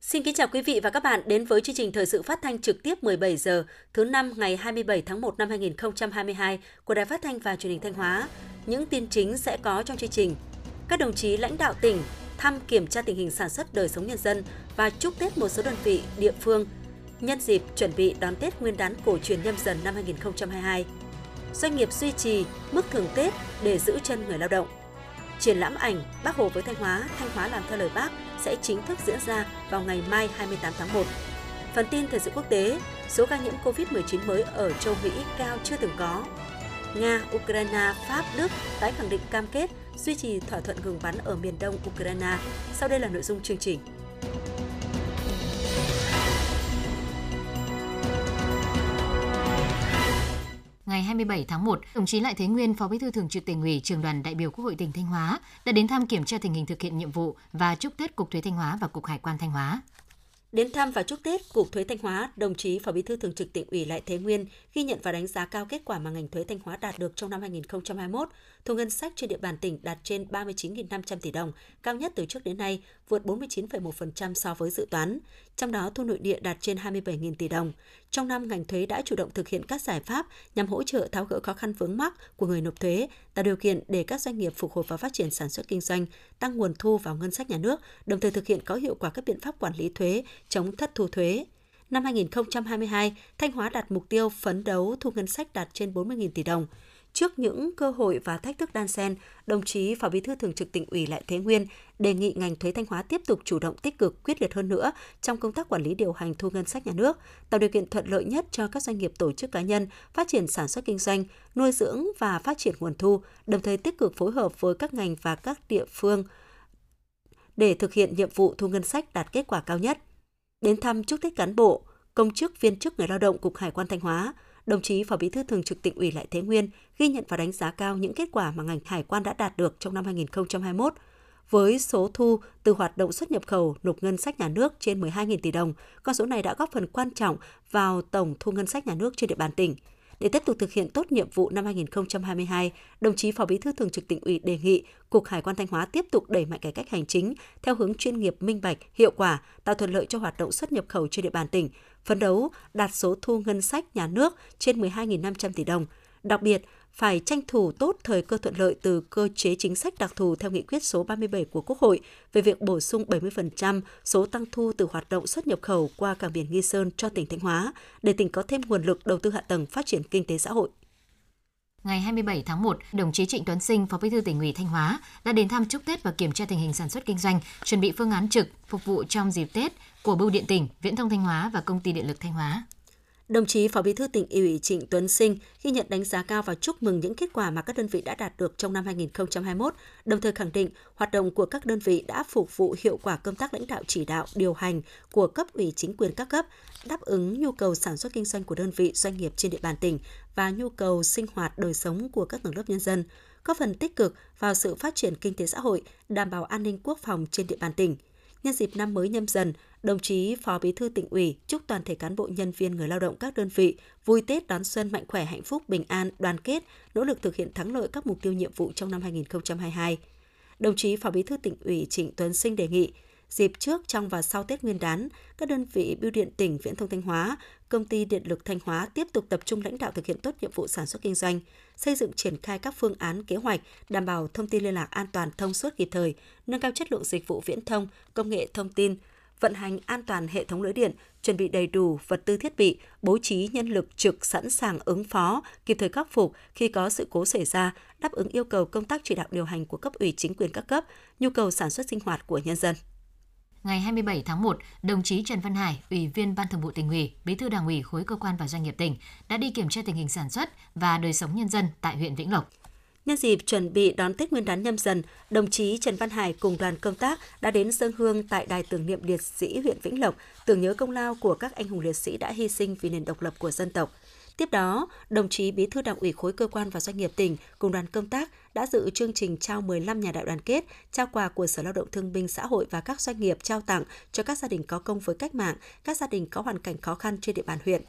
Xin kính chào quý vị và các bạn đến với chương trình thời sự phát thanh trực tiếp 17 giờ, thứ năm ngày 27 tháng 1 năm 2022 của Đài Phát thanh và Truyền hình Thanh Hóa. Những tin chính sẽ có trong chương trình. Các đồng chí lãnh đạo tỉnh thăm kiểm tra tình hình sản xuất đời sống nhân dân và chúc Tết một số đơn vị, địa phương nhân dịp chuẩn bị đón Tết Nguyên đán cổ truyền nhâm dần năm 2022. Doanh nghiệp duy trì mức thưởng Tết để giữ chân người lao động. Triển lãm ảnh Bác Hồ với Thanh Hóa, Thanh Hóa làm theo lời Bác sẽ chính thức diễn ra vào ngày mai 28 tháng 1. Phần tin thời sự quốc tế, số ca nhiễm COVID-19 mới ở châu Mỹ cao chưa từng có. Nga, Ukraine, Pháp, Đức tái khẳng định cam kết duy trì thỏa thuận ngừng bắn ở miền đông Ukraine. Sau đây là nội dung chương trình. Ngày 27 tháng 1, đồng chí Lại Thế Nguyên, Phó Bí thư Thường trực Tỉnh ủy, Trường đoàn đại biểu Quốc hội tỉnh Thanh Hóa đã đến thăm kiểm tra tình hình thực hiện nhiệm vụ và chúc Tết Cục Thuế Thanh Hóa và Cục Hải quan Thanh Hóa. Đến thăm và chúc Tết Cục Thuế Thanh Hóa, đồng chí Phó Bí thư Thường trực Tỉnh ủy Lại Thế Nguyên ghi nhận và đánh giá cao kết quả mà ngành thuế Thanh Hóa đạt được trong năm 2021. Thu ngân sách trên địa bàn tỉnh đạt trên 39.500 tỷ đồng, cao nhất từ trước đến nay, vượt 49,1% so với dự toán. Trong đó, thu nội địa đạt trên 27.000 tỷ đồng. Trong năm, ngành thuế đã chủ động thực hiện các giải pháp nhằm hỗ trợ tháo gỡ khó khăn vướng mắc của người nộp thuế, tạo điều kiện để các doanh nghiệp phục hồi và phát triển sản xuất kinh doanh, tăng nguồn thu vào ngân sách nhà nước, đồng thời thực hiện có hiệu quả các biện pháp quản lý thuế, chống thất thu thuế. Năm 2022, Thanh Hóa đặt mục tiêu phấn đấu thu ngân sách đạt trên 40.000 tỷ đồng. Trước những cơ hội và thách thức đan xen, đồng chí Phó Bí thư Thường trực Tỉnh ủy Lại Thế Nguyên đề nghị ngành thuế Thanh Hóa tiếp tục chủ động tích cực quyết liệt hơn nữa trong công tác quản lý điều hành thu ngân sách nhà nước, tạo điều kiện thuận lợi nhất cho các doanh nghiệp tổ chức cá nhân phát triển sản xuất kinh doanh, nuôi dưỡng và phát triển nguồn thu, đồng thời tích cực phối hợp với các ngành và các địa phương để thực hiện nhiệm vụ thu ngân sách đạt kết quả cao nhất. Đến thăm chúc Tết cán bộ, công chức viên chức người lao động Cục Hải quan Thanh Hóa, đồng chí Phó Bí thư Thường trực Tỉnh ủy Lại Thế Nguyên ghi nhận và đánh giá cao những kết quả mà ngành hải quan đã đạt được trong năm 2021 với số thu từ hoạt động xuất nhập khẩu nộp ngân sách nhà nước trên 12.000 tỷ đồng, con số này đã góp phần quan trọng vào tổng thu ngân sách nhà nước trên địa bàn tỉnh. Để tiếp tục thực hiện tốt nhiệm vụ năm 2022, đồng chí Phó Bí thư Thường trực Tỉnh ủy đề nghị Cục Hải quan Thanh Hóa tiếp tục đẩy mạnh cải cách hành chính theo hướng chuyên nghiệp, minh bạch, hiệu quả, tạo thuận lợi cho hoạt động xuất nhập khẩu trên địa bàn tỉnh, phấn đấu đạt số thu ngân sách nhà nước trên 12.500 tỷ đồng. Đặc biệt, phải tranh thủ tốt thời cơ thuận lợi từ cơ chế chính sách đặc thù theo nghị quyết số 37 của Quốc hội về việc bổ sung 70% số tăng thu từ hoạt động xuất nhập khẩu qua cảng biển Nghi Sơn cho tỉnh Thanh Hóa, để tỉnh có thêm nguồn lực đầu tư hạ tầng phát triển kinh tế xã hội. Ngày 27 tháng 1, đồng chí Trịnh Tuấn Sinh, Phó Bí thư tỉnh ủy Thanh Hóa đã đến thăm chúc Tết và kiểm tra tình hình sản xuất kinh doanh, chuẩn bị phương án trực phục vụ trong dịp Tết của Bưu điện tỉnh, Viễn thông Thanh Hóa và Công ty Điện lực Thanh Hóa. Đồng chí Phó Bí thư tỉnh ủy Trịnh Tuấn Sinh ghi nhận đánh giá cao và chúc mừng những kết quả mà các đơn vị đã đạt được trong năm 2021, đồng thời khẳng định hoạt động của các đơn vị đã phục vụ hiệu quả công tác lãnh đạo chỉ đạo, điều hành của cấp ủy chính quyền các cấp, đáp ứng nhu cầu sản xuất kinh doanh của đơn vị doanh nghiệp trên địa bàn tỉnh và nhu cầu sinh hoạt đời sống của các tầng lớp nhân dân, góp phần tích cực vào sự phát triển kinh tế xã hội, đảm bảo an ninh quốc phòng trên địa bàn tỉnh. Nhân dịp năm mới nhâm dần, đồng chí Phó Bí thư tỉnh ủy chúc toàn thể cán bộ nhân viên người lao động các đơn vị vui Tết đón xuân mạnh khỏe, hạnh phúc, bình an, đoàn kết, nỗ lực thực hiện thắng lợi các mục tiêu nhiệm vụ trong năm 2022. Đồng chí Phó Bí thư tỉnh ủy Trịnh Tuấn Sinh đề nghị dịp trước, trong và sau Tết Nguyên đán, các đơn vị bưu điện tỉnh Viễn thông Thanh Hóa, công ty điện lực Thanh Hóa tiếp tục tập trung lãnh đạo thực hiện tốt nhiệm vụ sản xuất kinh doanh, xây dựng triển khai các phương án kế hoạch đảm bảo thông tin liên lạc an toàn thông suốt kịp thời, nâng cao chất lượng dịch vụ viễn thông, công nghệ thông tin, vận hành an toàn hệ thống lưới điện, chuẩn bị đầy đủ vật tư thiết bị, bố trí nhân lực trực sẵn sàng ứng phó, kịp thời khắc phục khi có sự cố xảy ra, đáp ứng yêu cầu công tác chỉ đạo điều hành của cấp ủy chính quyền các cấp, nhu cầu sản xuất sinh hoạt của nhân dân ngày 27 tháng 1, đồng chí Trần Văn Hải, Ủy viên Ban Thường vụ tỉnh ủy, Bí thư Đảng ủy khối cơ quan và doanh nghiệp tỉnh đã đi kiểm tra tình hình sản xuất và đời sống nhân dân tại huyện Vĩnh Lộc. Nhân dịp chuẩn bị đón Tết Nguyên đán nhâm dần, đồng chí Trần Văn Hải cùng đoàn công tác đã đến dân hương tại đài tưởng niệm liệt sĩ huyện Vĩnh Lộc, tưởng nhớ công lao của các anh hùng liệt sĩ đã hy sinh vì nền độc lập của dân tộc. Tiếp đó, đồng chí Bí thư Đảng ủy khối cơ quan và doanh nghiệp tỉnh cùng đoàn công tác đã dự chương trình trao 15 nhà đại đoàn kết, trao quà của Sở Lao động Thương binh Xã hội và các doanh nghiệp trao tặng cho các gia đình có công với cách mạng, các gia đình có hoàn cảnh khó khăn trên địa bàn huyện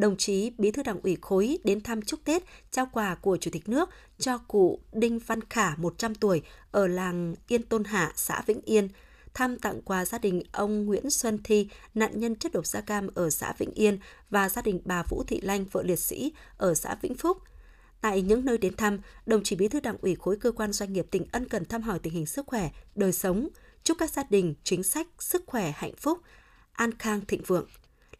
đồng chí Bí thư Đảng ủy khối đến thăm chúc Tết, trao quà của Chủ tịch nước cho cụ Đinh Văn Khả 100 tuổi ở làng Yên Tôn Hạ, xã Vĩnh Yên, thăm tặng quà gia đình ông Nguyễn Xuân Thi, nạn nhân chất độc da cam ở xã Vĩnh Yên và gia đình bà Vũ Thị Lanh, vợ liệt sĩ ở xã Vĩnh Phúc. Tại những nơi đến thăm, đồng chí Bí thư Đảng ủy khối cơ quan doanh nghiệp tỉnh ân cần thăm hỏi tình hình sức khỏe, đời sống, chúc các gia đình chính sách sức khỏe hạnh phúc, an khang thịnh vượng.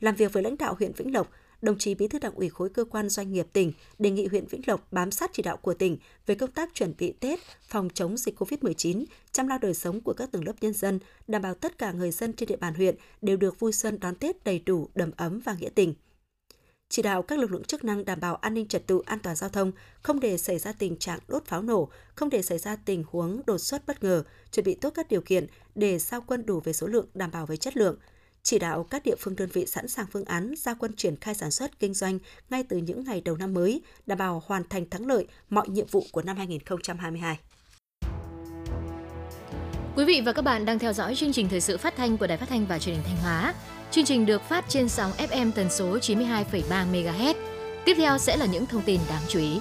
Làm việc với lãnh đạo huyện Vĩnh Lộc, đồng chí Bí thư Đảng ủy khối cơ quan doanh nghiệp tỉnh đề nghị huyện Vĩnh Lộc bám sát chỉ đạo của tỉnh về công tác chuẩn bị Tết, phòng chống dịch COVID-19, chăm lo đời sống của các tầng lớp nhân dân, đảm bảo tất cả người dân trên địa bàn huyện đều được vui xuân đón Tết đầy đủ, đầm ấm và nghĩa tình. Chỉ đạo các lực lượng chức năng đảm bảo an ninh trật tự an toàn giao thông, không để xảy ra tình trạng đốt pháo nổ, không để xảy ra tình huống đột xuất bất ngờ, chuẩn bị tốt các điều kiện để sao quân đủ về số lượng đảm bảo về chất lượng, chỉ đạo các địa phương đơn vị sẵn sàng phương án gia quân triển khai sản xuất kinh doanh ngay từ những ngày đầu năm mới, đảm bảo hoàn thành thắng lợi mọi nhiệm vụ của năm 2022. Quý vị và các bạn đang theo dõi chương trình thời sự phát thanh của Đài Phát thanh và Truyền hình Thanh Hóa. Chương trình được phát trên sóng FM tần số 92,3 MHz. Tiếp theo sẽ là những thông tin đáng chú ý.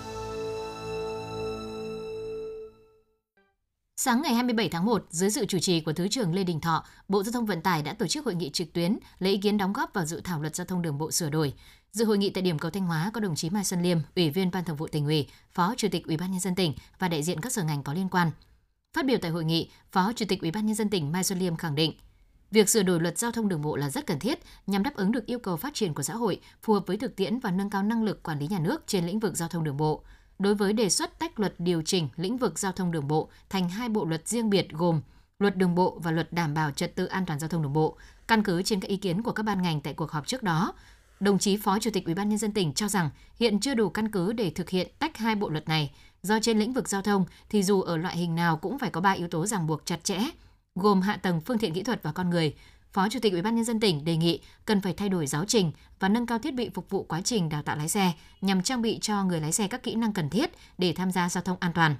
Sáng ngày 27 tháng 1, dưới sự chủ trì của Thứ trưởng Lê Đình Thọ, Bộ Giao thông Vận tải đã tổ chức hội nghị trực tuyến lấy ý kiến đóng góp vào dự thảo luật giao thông đường bộ sửa đổi. Dự hội nghị tại điểm cầu Thanh Hóa có đồng chí Mai Xuân Liêm, Ủy viên Ban Thường vụ tỉnh ủy, Phó Chủ tịch Ủy ban nhân dân tỉnh và đại diện các sở ngành có liên quan. Phát biểu tại hội nghị, Phó Chủ tịch Ủy ban nhân dân tỉnh Mai Xuân Liêm khẳng định, Việc sửa đổi luật giao thông đường bộ là rất cần thiết nhằm đáp ứng được yêu cầu phát triển của xã hội, phù hợp với thực tiễn và nâng cao năng lực quản lý nhà nước trên lĩnh vực giao thông đường bộ. Đối với đề xuất tách luật điều chỉnh lĩnh vực giao thông đường bộ thành hai bộ luật riêng biệt gồm Luật Đường bộ và Luật Đảm bảo trật tự an toàn giao thông đường bộ, căn cứ trên các ý kiến của các ban ngành tại cuộc họp trước đó, đồng chí Phó Chủ tịch Ủy ban nhân dân tỉnh cho rằng hiện chưa đủ căn cứ để thực hiện tách hai bộ luật này, do trên lĩnh vực giao thông thì dù ở loại hình nào cũng phải có ba yếu tố ràng buộc chặt chẽ, gồm hạ tầng phương tiện kỹ thuật và con người. Phó Chủ tịch Ủy ban nhân dân tỉnh đề nghị cần phải thay đổi giáo trình và nâng cao thiết bị phục vụ quá trình đào tạo lái xe nhằm trang bị cho người lái xe các kỹ năng cần thiết để tham gia giao thông an toàn.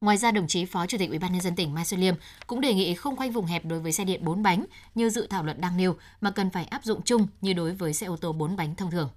Ngoài ra, đồng chí Phó Chủ tịch Ủy ban nhân dân tỉnh Mai Xuân Liêm cũng đề nghị không khoanh vùng hẹp đối với xe điện 4 bánh như dự thảo luật đang nêu mà cần phải áp dụng chung như đối với xe ô tô 4 bánh thông thường.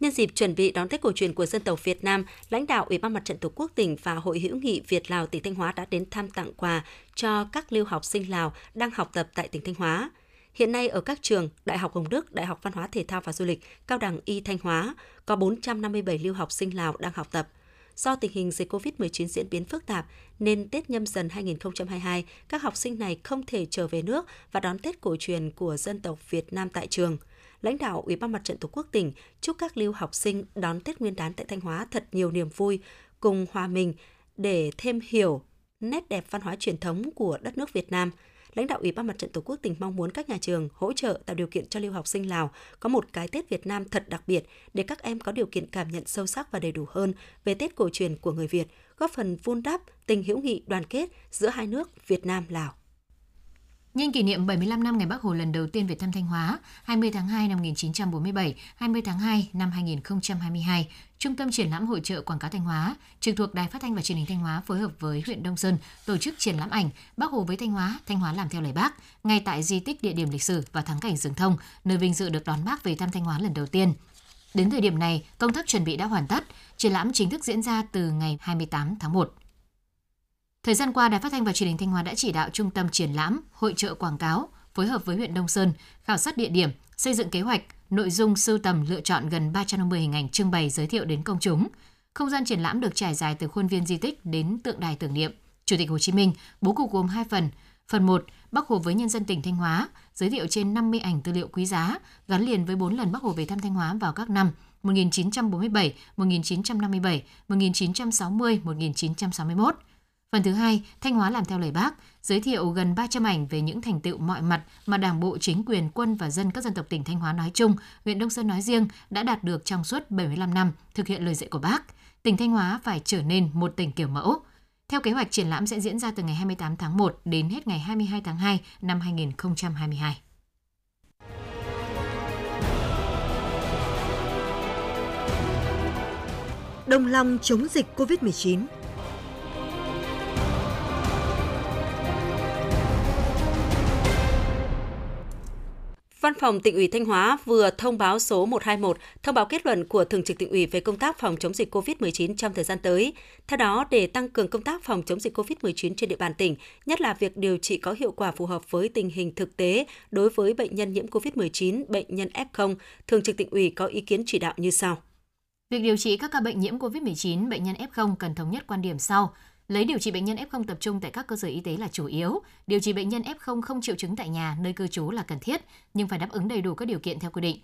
Nhân dịp chuẩn bị đón Tết cổ truyền của dân tộc Việt Nam, lãnh đạo Ủy ban Mặt trận Tổ quốc tỉnh và Hội hữu nghị Việt Lào tỉnh Thanh Hóa đã đến thăm tặng quà cho các lưu học sinh Lào đang học tập tại tỉnh Thanh Hóa. Hiện nay ở các trường Đại học Hồng Đức, Đại học Văn hóa Thể thao và Du lịch, Cao đẳng Y Thanh Hóa có 457 lưu học sinh Lào đang học tập. Do tình hình dịch COVID-19 diễn biến phức tạp nên Tết nhâm dần 2022, các học sinh này không thể trở về nước và đón Tết cổ truyền của dân tộc Việt Nam tại trường – lãnh đạo Ủy ban Mặt trận Tổ quốc tỉnh chúc các lưu học sinh đón Tết Nguyên đán tại Thanh Hóa thật nhiều niềm vui, cùng hòa mình để thêm hiểu nét đẹp văn hóa truyền thống của đất nước Việt Nam. Lãnh đạo Ủy ban Mặt trận Tổ quốc tỉnh mong muốn các nhà trường hỗ trợ tạo điều kiện cho lưu học sinh Lào có một cái Tết Việt Nam thật đặc biệt để các em có điều kiện cảm nhận sâu sắc và đầy đủ hơn về Tết cổ truyền của người Việt, góp phần vun đắp tình hữu nghị đoàn kết giữa hai nước Việt Nam Lào. Nhân kỷ niệm 75 năm ngày Bắc Hồ lần đầu tiên về thăm Thanh Hóa, 20 tháng 2 năm 1947, 20 tháng 2 năm 2022, Trung tâm Triển lãm Hội trợ Quảng cáo Thanh Hóa, trực thuộc Đài Phát thanh và Truyền hình Thanh Hóa phối hợp với huyện Đông Sơn tổ chức triển lãm ảnh Bắc Hồ với Thanh Hóa, Thanh Hóa làm theo lời Bác, ngay tại di tích địa điểm lịch sử và thắng cảnh rừng thông, nơi vinh dự được đón Bác về thăm Thanh Hóa lần đầu tiên. Đến thời điểm này, công tác chuẩn bị đã hoàn tất, triển lãm chính thức diễn ra từ ngày 28 tháng 1. Thời gian qua, Đài Phát thanh và Truyền hình Thanh Hóa đã chỉ đạo Trung tâm Triển lãm, Hội trợ Quảng cáo phối hợp với huyện Đông Sơn khảo sát địa điểm, xây dựng kế hoạch, nội dung sưu tầm lựa chọn gần 350 hình ảnh trưng bày giới thiệu đến công chúng. Không gian triển lãm được trải dài từ khuôn viên di tích đến tượng đài tưởng niệm Chủ tịch Hồ Chí Minh, bố cục gồm hai phần. Phần 1, Bắc Hồ với nhân dân tỉnh Thanh Hóa, giới thiệu trên 50 ảnh tư liệu quý giá gắn liền với 4 lần Bắc Hồ về thăm Thanh Hóa vào các năm 1947, 1957, 1960, 1961. Phần thứ hai, Thanh Hóa làm theo lời bác, giới thiệu gần 300 ảnh về những thành tựu mọi mặt mà Đảng bộ, chính quyền, quân và dân các dân tộc tỉnh Thanh Hóa nói chung, huyện Đông Sơn nói riêng đã đạt được trong suốt 75 năm thực hiện lời dạy của bác. Tỉnh Thanh Hóa phải trở nên một tỉnh kiểu mẫu. Theo kế hoạch, triển lãm sẽ diễn ra từ ngày 28 tháng 1 đến hết ngày 22 tháng 2 năm 2022. Đồng lòng chống dịch COVID-19 Văn phòng tỉnh ủy Thanh Hóa vừa thông báo số 121, thông báo kết luận của Thường trực tỉnh ủy về công tác phòng chống dịch COVID-19 trong thời gian tới. Theo đó, để tăng cường công tác phòng chống dịch COVID-19 trên địa bàn tỉnh, nhất là việc điều trị có hiệu quả phù hợp với tình hình thực tế đối với bệnh nhân nhiễm COVID-19, bệnh nhân F0, Thường trực tỉnh ủy có ý kiến chỉ đạo như sau. Việc điều trị các ca bệnh nhiễm COVID-19, bệnh nhân F0 cần thống nhất quan điểm sau. Lấy điều trị bệnh nhân F0 tập trung tại các cơ sở y tế là chủ yếu. Điều trị bệnh nhân F0 không triệu chứng tại nhà, nơi cư trú là cần thiết, nhưng phải đáp ứng đầy đủ các điều kiện theo quy định.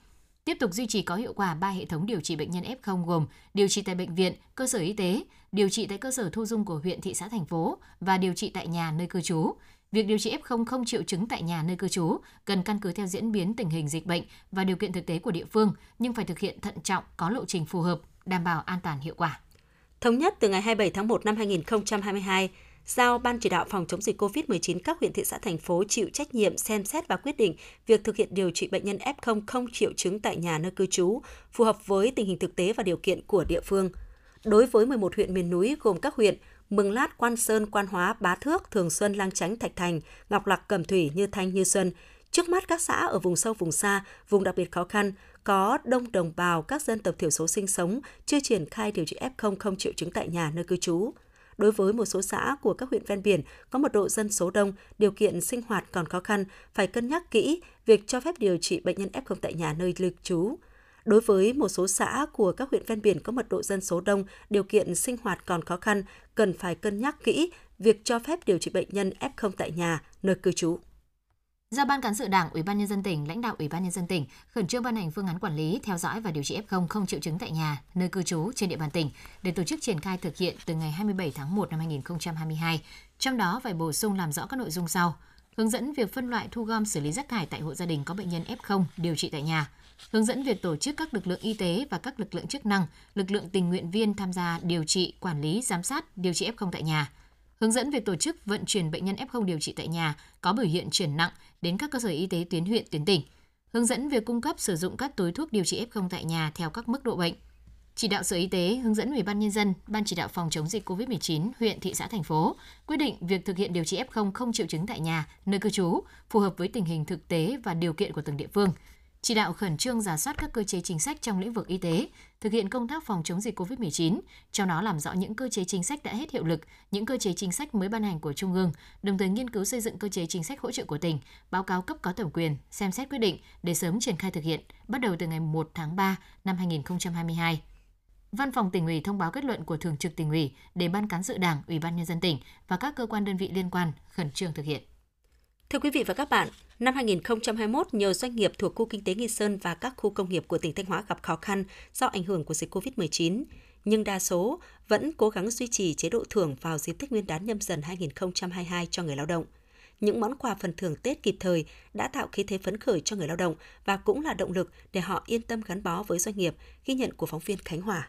Tiếp tục duy trì có hiệu quả ba hệ thống điều trị bệnh nhân F0 gồm điều trị tại bệnh viện, cơ sở y tế, điều trị tại cơ sở thu dung của huyện, thị xã, thành phố và điều trị tại nhà nơi cư trú. Việc điều trị F0 không triệu chứng tại nhà nơi cư trú cần căn cứ theo diễn biến tình hình dịch bệnh và điều kiện thực tế của địa phương, nhưng phải thực hiện thận trọng, có lộ trình phù hợp, đảm bảo an toàn hiệu quả. Thống nhất từ ngày 27 tháng 1 năm 2022, giao Ban chỉ đạo phòng chống dịch COVID-19 các huyện thị xã thành phố chịu trách nhiệm xem xét và quyết định việc thực hiện điều trị bệnh nhân F0 không triệu chứng tại nhà nơi cư trú, phù hợp với tình hình thực tế và điều kiện của địa phương. Đối với 11 huyện miền núi gồm các huyện Mường Lát, Quan Sơn, Quan Hóa, Bá Thước, Thường Xuân, Lang Chánh, Thạch Thành, Ngọc Lặc, Cẩm Thủy, Như Thanh, Như Xuân, Trước mắt các xã ở vùng sâu, vùng xa, vùng đặc biệt khó khăn có đông đồng bào các dân tộc thiểu số sinh sống chưa triển khai điều trị F0 không triệu chứng tại nhà nơi cư trú. Đối với một số xã của các huyện ven biển có mật độ dân số đông, điều kiện sinh hoạt còn khó khăn, phải cân nhắc kỹ việc cho phép điều trị bệnh nhân F0 tại nhà nơi lưu trú. Đối với một số xã của các huyện ven biển có mật độ dân số đông, điều kiện sinh hoạt còn khó khăn, cần phải cân nhắc kỹ việc cho phép điều trị bệnh nhân F0 tại nhà, nơi cư trú. Giao Ban cán sự Đảng, Ủy ban nhân dân tỉnh, lãnh đạo Ủy ban nhân dân tỉnh khẩn trương ban hành phương án quản lý, theo dõi và điều trị F0 không triệu chứng tại nhà, nơi cư trú trên địa bàn tỉnh để tổ chức triển khai thực hiện từ ngày 27 tháng 1 năm 2022. Trong đó phải bổ sung làm rõ các nội dung sau: hướng dẫn việc phân loại thu gom xử lý rác thải tại hộ gia đình có bệnh nhân F0 điều trị tại nhà, hướng dẫn việc tổ chức các lực lượng y tế và các lực lượng chức năng, lực lượng tình nguyện viên tham gia điều trị, quản lý, giám sát, điều trị F0 tại nhà, hướng dẫn việc tổ chức vận chuyển bệnh nhân F0 điều trị tại nhà có biểu hiện chuyển nặng đến các cơ sở y tế tuyến huyện, tuyến tỉnh, hướng dẫn việc cung cấp sử dụng các túi thuốc điều trị F0 tại nhà theo các mức độ bệnh. Chỉ đạo Sở Y tế hướng dẫn Ủy ban nhân dân, Ban chỉ đạo phòng chống dịch COVID-19 huyện, thị xã, thành phố quyết định việc thực hiện điều trị F0 không triệu chứng tại nhà, nơi cư trú phù hợp với tình hình thực tế và điều kiện của từng địa phương chỉ đạo khẩn trương giả soát các cơ chế chính sách trong lĩnh vực y tế, thực hiện công tác phòng chống dịch COVID-19, trong đó làm rõ những cơ chế chính sách đã hết hiệu lực, những cơ chế chính sách mới ban hành của Trung ương, đồng thời nghiên cứu xây dựng cơ chế chính sách hỗ trợ của tỉnh, báo cáo cấp có thẩm quyền, xem xét quyết định để sớm triển khai thực hiện, bắt đầu từ ngày 1 tháng 3 năm 2022. Văn phòng tỉnh ủy thông báo kết luận của Thường trực tỉnh ủy để Ban cán sự Đảng, Ủy ban nhân dân tỉnh và các cơ quan đơn vị liên quan khẩn trương thực hiện. Thưa quý vị và các bạn, năm 2021, nhiều doanh nghiệp thuộc khu kinh tế Nghi Sơn và các khu công nghiệp của tỉnh Thanh Hóa gặp khó khăn do ảnh hưởng của dịch COVID-19, nhưng đa số vẫn cố gắng duy trì chế độ thưởng vào dịp Tết Nguyên đán nhâm dần 2022 cho người lao động. Những món quà phần thưởng Tết kịp thời đã tạo khí thế phấn khởi cho người lao động và cũng là động lực để họ yên tâm gắn bó với doanh nghiệp, ghi nhận của phóng viên Khánh Hòa.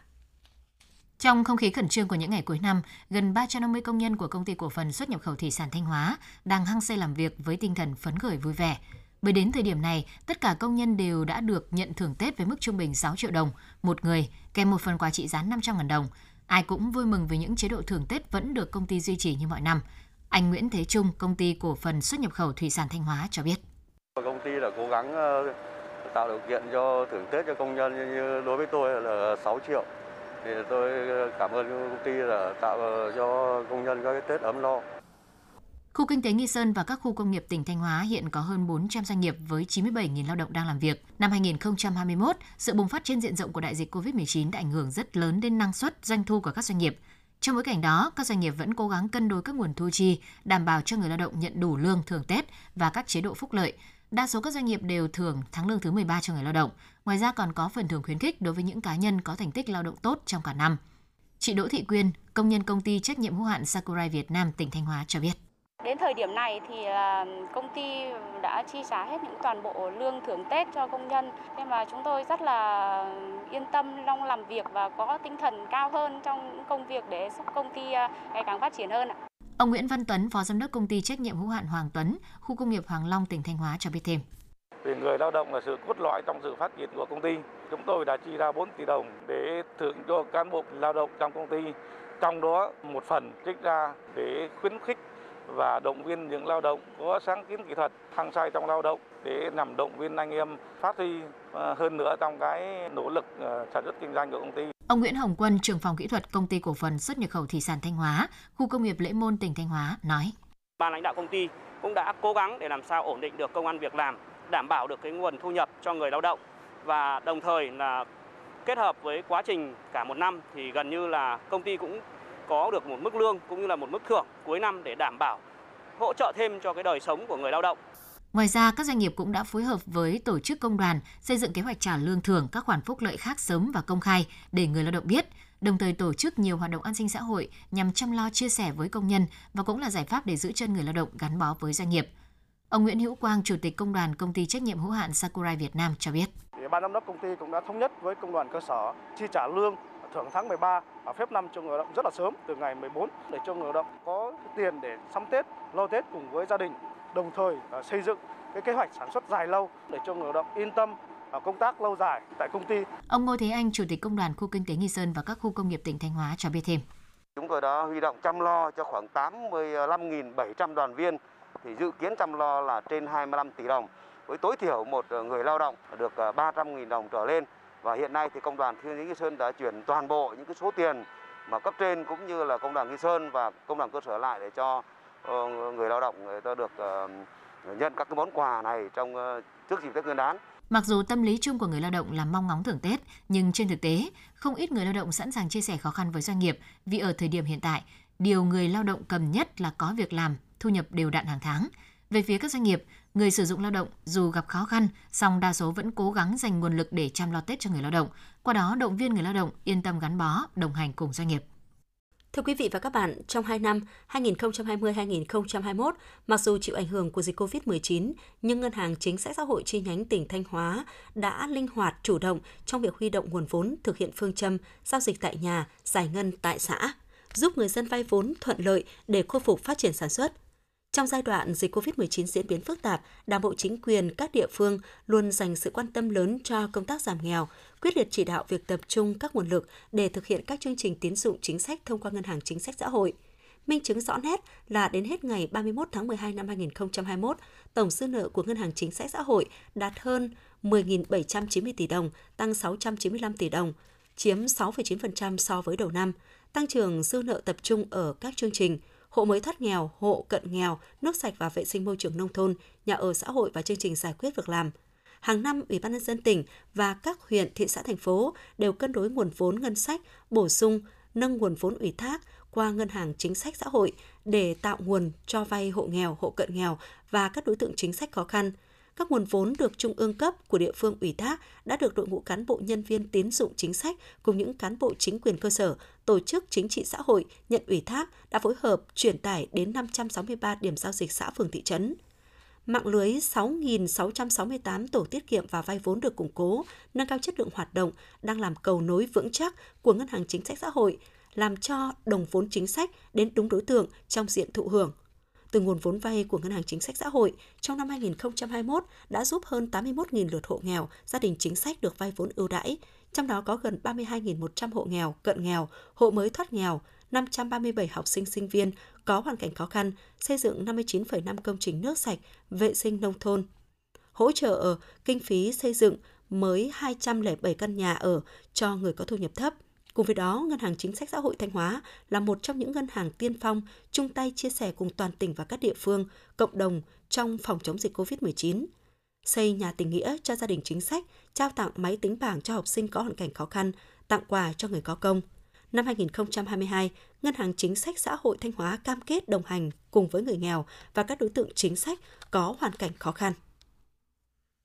Trong không khí khẩn trương của những ngày cuối năm, gần 350 công nhân của công ty cổ phần xuất nhập khẩu thủy sản Thanh Hóa đang hăng say làm việc với tinh thần phấn khởi vui vẻ. Bởi đến thời điểm này, tất cả công nhân đều đã được nhận thưởng Tết với mức trung bình 6 triệu đồng một người, kèm một phần quà trị giá 500 000 đồng. Ai cũng vui mừng vì những chế độ thưởng Tết vẫn được công ty duy trì như mọi năm. Anh Nguyễn Thế Trung, công ty cổ phần xuất nhập khẩu thủy sản Thanh Hóa cho biết. Công ty đã cố gắng ờ, tạo điều kiện cho thưởng Tết cho công nhân như đối với tôi là 6 triệu thì tôi cảm ơn công ty đã tạo cho công nhân các cái Tết ấm no. Khu kinh tế Nghi Sơn và các khu công nghiệp tỉnh Thanh Hóa hiện có hơn 400 doanh nghiệp với 97.000 lao động đang làm việc. Năm 2021, sự bùng phát trên diện rộng của đại dịch COVID-19 đã ảnh hưởng rất lớn đến năng suất, doanh thu của các doanh nghiệp. Trong bối cảnh đó, các doanh nghiệp vẫn cố gắng cân đối các nguồn thu chi, đảm bảo cho người lao động nhận đủ lương thưởng Tết và các chế độ phúc lợi, Đa số các doanh nghiệp đều thưởng tháng lương thứ 13 cho người lao động. Ngoài ra còn có phần thưởng khuyến khích đối với những cá nhân có thành tích lao động tốt trong cả năm. Chị Đỗ Thị Quyên, công nhân công ty trách nhiệm hữu hạn Sakurai Việt Nam tỉnh Thanh Hóa cho biết. Đến thời điểm này thì à, công ty đã chi trả hết những toàn bộ lương thưởng Tết cho công nhân. Nên mà chúng tôi rất là yên tâm trong làm việc và có tinh thần cao hơn trong công việc để giúp công ty à, ngày càng phát triển hơn. Ông Nguyễn Văn Tuấn, Phó Giám đốc Công ty trách nhiệm hữu hạn Hoàng Tuấn, khu công nghiệp Hoàng Long, tỉnh Thanh Hóa cho biết thêm. Vì người lao động là sự cốt lõi trong sự phát triển của công ty. Chúng tôi đã chi ra 4 tỷ đồng để thưởng cho cán bộ lao động trong công ty. Trong đó một phần trích ra để khuyến khích và động viên những lao động có sáng kiến kỹ thuật hăng say trong lao động để nhằm động viên anh em phát huy ờ, hơn nữa trong cái nỗ lực ờ, sản xuất kinh doanh của công ty. Ông Nguyễn Hồng Quân, trưởng phòng kỹ thuật công ty cổ phần xuất nhập khẩu thủy sản Thanh Hóa, khu công nghiệp Lễ Môn tỉnh Thanh Hóa nói: Ban lãnh đạo công ty cũng đã cố gắng để làm sao ổn định được công an việc làm, đảm bảo được cái nguồn thu nhập cho người lao động và đồng thời là kết hợp với quá trình cả một năm thì gần như là công ty cũng có được một mức lương cũng như là một mức thưởng cuối năm để đảm bảo hỗ trợ thêm cho cái đời sống của người lao động. Ngoài ra, các doanh nghiệp cũng đã phối hợp với tổ chức công đoàn xây dựng kế hoạch trả lương thưởng các khoản phúc lợi khác sớm và công khai để người lao động biết, đồng thời tổ chức nhiều hoạt động an sinh xã hội nhằm chăm lo chia sẻ với công nhân và cũng là giải pháp để giữ chân người lao động gắn bó với doanh nghiệp. Ông Nguyễn Hữu Quang, Chủ tịch Công đoàn Công ty trách nhiệm hữu hạn Sakurai Việt Nam cho biết. Ban giám đốc công ty cũng đã thống nhất với công đoàn cơ sở chi trả lương thưởng tháng 13 và phép năm cho người lao động rất là sớm từ ngày 14 để cho người lao động có tiền để sắm Tết, lo Tết cùng với gia đình, đồng thời à, xây dựng cái kế hoạch sản xuất dài lâu để cho người lao động yên tâm công tác lâu dài tại công ty. Ông Ngô Thế Anh, Chủ tịch Công đoàn Khu Kinh tế Nghi Sơn và các khu công nghiệp tỉnh Thanh Hóa cho biết thêm. Chúng tôi đã huy động chăm lo cho khoảng 85.700 đoàn viên, thì dự kiến chăm lo là trên 25 tỷ đồng, với tối thiểu một ờ, người lao động được ờ, 300.000 đồng trở lên. Và hiện nay thì công đoàn Thiên Lý Nghi Sơn đã chuyển toàn bộ những cái số tiền mà cấp trên cũng như là công đoàn Nghi Sơn và công đoàn cơ sở lại để cho ờ, người lao động người ta được nhận các cái món quà này trong trước dịp Tết Nguyên đán. Mặc dù tâm lý chung của người lao động là mong ngóng thưởng Tết, nhưng trên thực tế, không ít người lao động sẵn sàng chia sẻ khó khăn với doanh nghiệp vì ở thời điểm hiện tại, điều người lao động cần nhất là có việc làm, thu nhập đều đặn hàng tháng. Về phía các doanh nghiệp, người sử dụng lao động dù gặp khó khăn, song đa số vẫn cố gắng dành nguồn lực để chăm lo Tết cho người lao động, qua đó động viên người lao động yên tâm gắn bó, đồng hành cùng doanh nghiệp. Thưa quý vị và các bạn, trong 2 năm 2020-2021, mặc dù chịu ảnh hưởng của dịch COVID-19, nhưng Ngân hàng Chính sách Xã hội chi nhánh tỉnh Thanh Hóa đã linh hoạt chủ động trong việc huy động nguồn vốn thực hiện phương châm giao dịch tại nhà, giải ngân tại xã, giúp người dân vay vốn thuận lợi để khôi phục phát triển sản xuất. Trong giai đoạn dịch COVID-19 diễn biến phức tạp, Đảng bộ chính quyền các địa phương luôn dành sự quan tâm lớn cho công tác giảm nghèo, quyết liệt chỉ đạo việc tập trung các nguồn lực để thực hiện các chương trình tín dụng chính sách thông qua Ngân hàng Chính sách Xã hội. Minh chứng rõ nét là đến hết ngày 31 tháng 12 năm 2021, tổng dư nợ của Ngân hàng Chính sách Xã hội đạt hơn 10.790 tỷ đồng, tăng 695 tỷ đồng, chiếm 6,9% so với đầu năm. Tăng trưởng dư nợ tập trung ở các chương trình – hộ mới thoát nghèo, hộ cận nghèo, nước sạch và vệ sinh môi trường nông thôn, nhà ở xã hội và chương trình giải quyết việc làm. Hàng năm, Ủy ban nhân dân tỉnh và các huyện, thị xã, thành phố đều cân đối nguồn vốn ngân sách, bổ sung, nâng nguồn vốn ủy thác qua ngân hàng chính sách xã hội để tạo nguồn cho vay hộ nghèo, hộ cận nghèo và các đối tượng chính sách khó khăn – các nguồn vốn được trung ương cấp của địa phương ủy thác đã được đội ngũ cán bộ nhân viên tín dụng chính sách cùng những cán bộ chính quyền cơ sở, tổ chức chính trị xã hội nhận ủy thác đã phối hợp chuyển tải đến 563 điểm giao dịch xã phường thị trấn. Mạng lưới 6.668 tổ tiết kiệm và vay vốn được củng cố, nâng cao chất lượng hoạt động, đang làm cầu nối vững chắc của Ngân hàng Chính sách Xã hội, làm cho đồng vốn chính sách đến đúng đối tượng trong diện thụ hưởng từ nguồn vốn vay của Ngân hàng Chính sách Xã hội trong năm 2021 đã giúp hơn 81.000 lượt hộ nghèo, gia đình chính sách được vay vốn ưu đãi, trong đó có gần 32.100 hộ nghèo, cận nghèo, hộ mới thoát nghèo, 537 học sinh sinh viên có hoàn cảnh khó khăn, xây dựng 59,5 công trình nước sạch, vệ sinh nông thôn. Hỗ trợ kinh phí xây dựng mới 207 căn nhà ở cho người có thu nhập thấp – Cùng với đó, Ngân hàng Chính sách Xã hội Thanh Hóa là một trong những ngân hàng tiên phong chung tay chia sẻ cùng toàn tỉnh và các địa phương, cộng đồng trong phòng chống dịch COVID-19. Xây nhà tình nghĩa cho gia đình chính sách, trao tặng máy tính bảng cho học sinh có hoàn cảnh khó khăn, tặng quà cho người có công. Năm 2022, Ngân hàng Chính sách Xã hội Thanh Hóa cam kết đồng hành cùng với người nghèo và các đối tượng chính sách có hoàn cảnh khó khăn.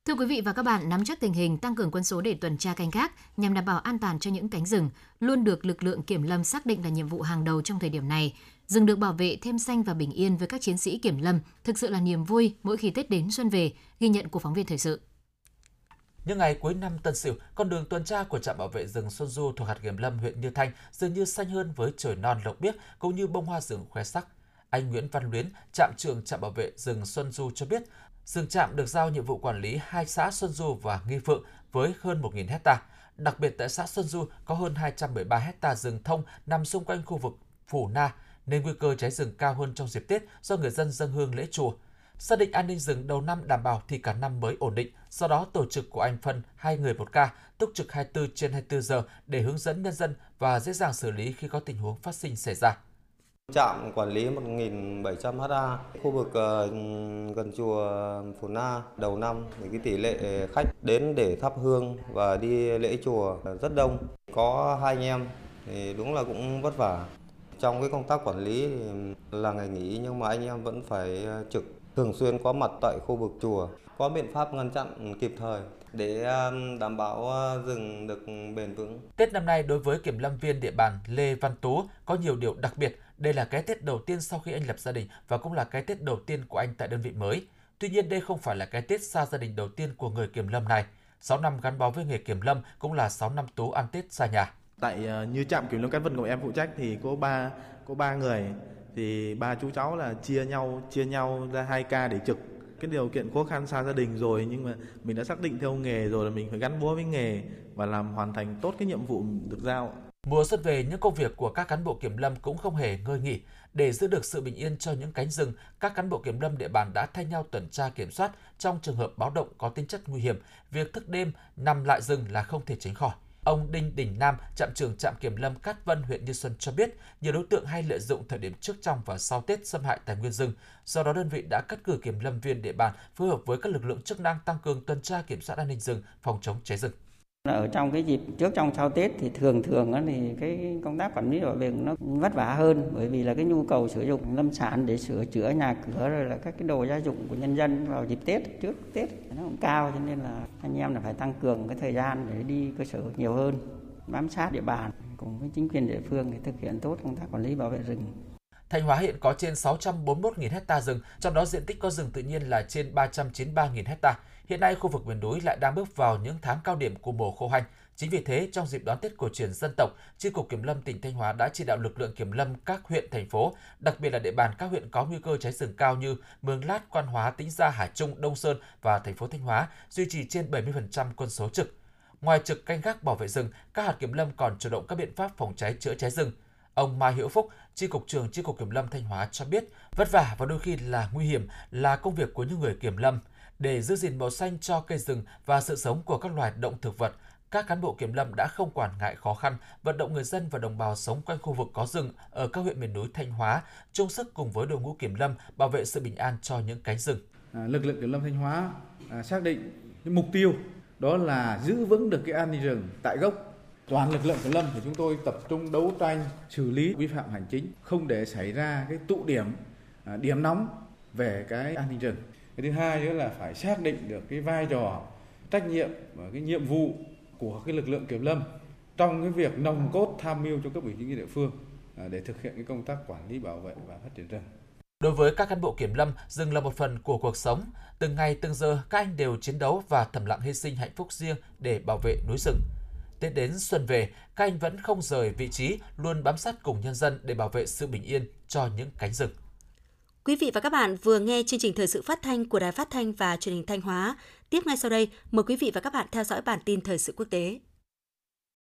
Thưa quý vị và các bạn, nắm chắc tình hình, tăng cường quân số để tuần tra canh gác nhằm đảm bảo an toàn cho những cánh rừng luôn được lực lượng kiểm lâm xác định là nhiệm vụ hàng đầu trong thời điểm này. Rừng được bảo vệ thêm xanh và bình yên với các chiến sĩ kiểm lâm thực sự là niềm vui mỗi khi Tết đến xuân về, ghi nhận của phóng viên thời sự. Những ngày cuối năm Tân Sửu, con đường tuần tra của trạm bảo vệ rừng Xuân Du thuộc hạt kiểm lâm huyện Như Thanh dường như xanh hơn với trời non lộc biếc cũng như bông hoa rừng khoe sắc. Anh Nguyễn Văn Luyến, trạm trưởng trạm bảo vệ rừng Xuân Du cho biết, rừng trạm được giao nhiệm vụ quản lý hai xã Xuân Du và Nghi Phượng với hơn 1.000 hecta. Đặc biệt tại xã Xuân Du có hơn 273 hecta rừng thông nằm xung quanh khu vực Phủ Na, nên nguy cơ cháy rừng cao hơn trong dịp Tết do người dân dâng hương lễ chùa. Xác định an ninh rừng đầu năm đảm bảo thì cả năm mới ổn định, do đó tổ chức của anh phân hai người một ca, túc trực 24 trên 24 giờ để hướng dẫn nhân dân và dễ dàng xử lý khi có tình huống phát sinh xảy ra. Trạm quản lý 1.700 ha, khu vực ờ, gần chùa Phù Na đầu năm thì cái tỷ lệ khách đến để thắp hương và đi lễ chùa rất đông. Có hai anh em thì đúng là cũng vất vả. Trong cái công tác quản lý thì là ngày nghỉ nhưng mà anh em vẫn phải ờ, trực thường xuyên có mặt tại khu vực chùa, có biện pháp ngăn chặn kịp thời để đảm bảo rừng được bền vững. Tết năm nay đối với kiểm lâm viên địa bàn Lê Văn Tú có nhiều điều đặc biệt. Đây là cái Tết đầu tiên sau khi anh lập gia đình và cũng là cái Tết đầu tiên của anh tại đơn vị mới. Tuy nhiên đây không phải là cái Tết xa gia đình đầu tiên của người kiểm lâm này. 6 năm gắn bó với nghề kiểm lâm cũng là 6 năm Tú ăn Tết xa nhà. Tại uh, như trạm kiểm lâm Cát Vân của em phụ trách thì có ba có ba người thì ba chú cháu là chia nhau chia nhau ra hai ca để trực cái điều kiện khó khăn xa gia đình rồi nhưng mà mình đã xác định theo nghề rồi là mình phải gắn bó với nghề và làm hoàn thành tốt cái nhiệm vụ được giao. Mùa xuân về, những công việc của các cán bộ kiểm lâm cũng không hề ngơi nghỉ. Để giữ được sự bình yên cho những cánh rừng, các cán bộ kiểm lâm địa bàn đã thay nhau tuần tra kiểm soát trong trường hợp báo động có tính chất nguy hiểm. Việc thức đêm nằm lại rừng là không thể tránh khỏi. Ông Đinh Đình Nam, trạm trưởng trạm kiểm lâm Cát Vân, huyện Như Xuân cho biết, nhiều đối tượng hay lợi dụng thời điểm trước trong và sau Tết xâm hại tài nguyên rừng. Do đó đơn vị đã cắt cử kiểm lâm viên địa bàn phối hợp với các lực lượng chức năng tăng cường tuần tra kiểm soát an ninh rừng, phòng chống cháy rừng. Ở trong cái dịp trước trong sau Tết thì thường thường thì cái công tác quản lý bảo vệ nó vất vả hơn bởi vì là cái nhu cầu sử dụng lâm sản để sửa chữa nhà cửa rồi là các cái đồ gia dụng của nhân dân vào dịp Tết trước Tết nó cũng cao cho nên là anh em là phải tăng cường cái thời gian để đi cơ sở nhiều hơn bám sát địa bàn cùng với chính quyền địa phương để thực hiện tốt công tác quản lý bảo vệ rừng. Thanh Hóa hiện có trên 641.000 hecta rừng, trong đó diện tích có rừng tự nhiên là trên 393.000 hecta. Hiện nay, khu vực miền núi lại đang bước vào những tháng cao điểm của mùa khô hanh Chính vì thế, trong dịp đón Tết cổ truyền dân tộc, Chi cục Kiểm lâm tỉnh Thanh Hóa đã chỉ đạo lực lượng kiểm lâm các huyện, thành phố, đặc biệt là địa bàn các huyện có nguy cơ cháy rừng cao như Mường Lát, Quan Hóa, Tĩnh Gia, Hải Trung, Đông Sơn và thành phố Thanh Hóa duy trì trên 70% quân số trực. Ngoài trực canh gác bảo vệ rừng, các hạt kiểm lâm còn chủ động các biện pháp phòng cháy chữa cháy rừng. Ông Mai Hữu Phúc, Chi cục trưởng Chi cục Kiểm lâm Thanh Hóa cho biết, vất vả và đôi khi là nguy hiểm là công việc của những người kiểm lâm để giữ gìn màu xanh cho cây rừng và sự sống của các loài động thực vật. Các cán bộ kiểm lâm đã không quản ngại khó khăn, vận động người dân và đồng bào sống quanh khu vực có rừng ở các huyện miền núi Thanh Hóa, chung sức cùng với đội ngũ kiểm lâm bảo vệ sự bình an cho những cánh rừng. À, lực lượng kiểm lâm Thanh Hóa à, xác định cái mục tiêu đó là giữ vững được cái an ninh rừng tại gốc toàn lực lượng kiểm lâm thì chúng tôi tập trung đấu tranh xử lý vi phạm hành chính không để xảy ra cái tụ điểm à, điểm nóng về cái an ninh rừng cái thứ hai nữa là phải xác định được cái vai trò trách nhiệm và cái nhiệm vụ của cái lực lượng kiểm lâm trong cái việc nòng cốt tham mưu cho cấp ủy chính quyền địa phương à, để thực hiện cái công tác quản lý bảo vệ và phát triển rừng. Đối với các cán bộ kiểm lâm, rừng là một phần của cuộc sống. Từng ngày từng giờ các anh đều chiến đấu và thầm lặng hy sinh hạnh phúc riêng để bảo vệ núi rừng. Tết đến xuân về, các anh vẫn không rời vị trí, luôn bám sát cùng nhân dân để bảo vệ sự bình yên cho những cánh rừng. Quý vị và các bạn vừa nghe chương trình thời sự phát thanh của Đài Phát thanh và Truyền hình Thanh Hóa. Tiếp ngay sau đây, mời quý vị và các bạn theo dõi bản tin thời sự quốc tế.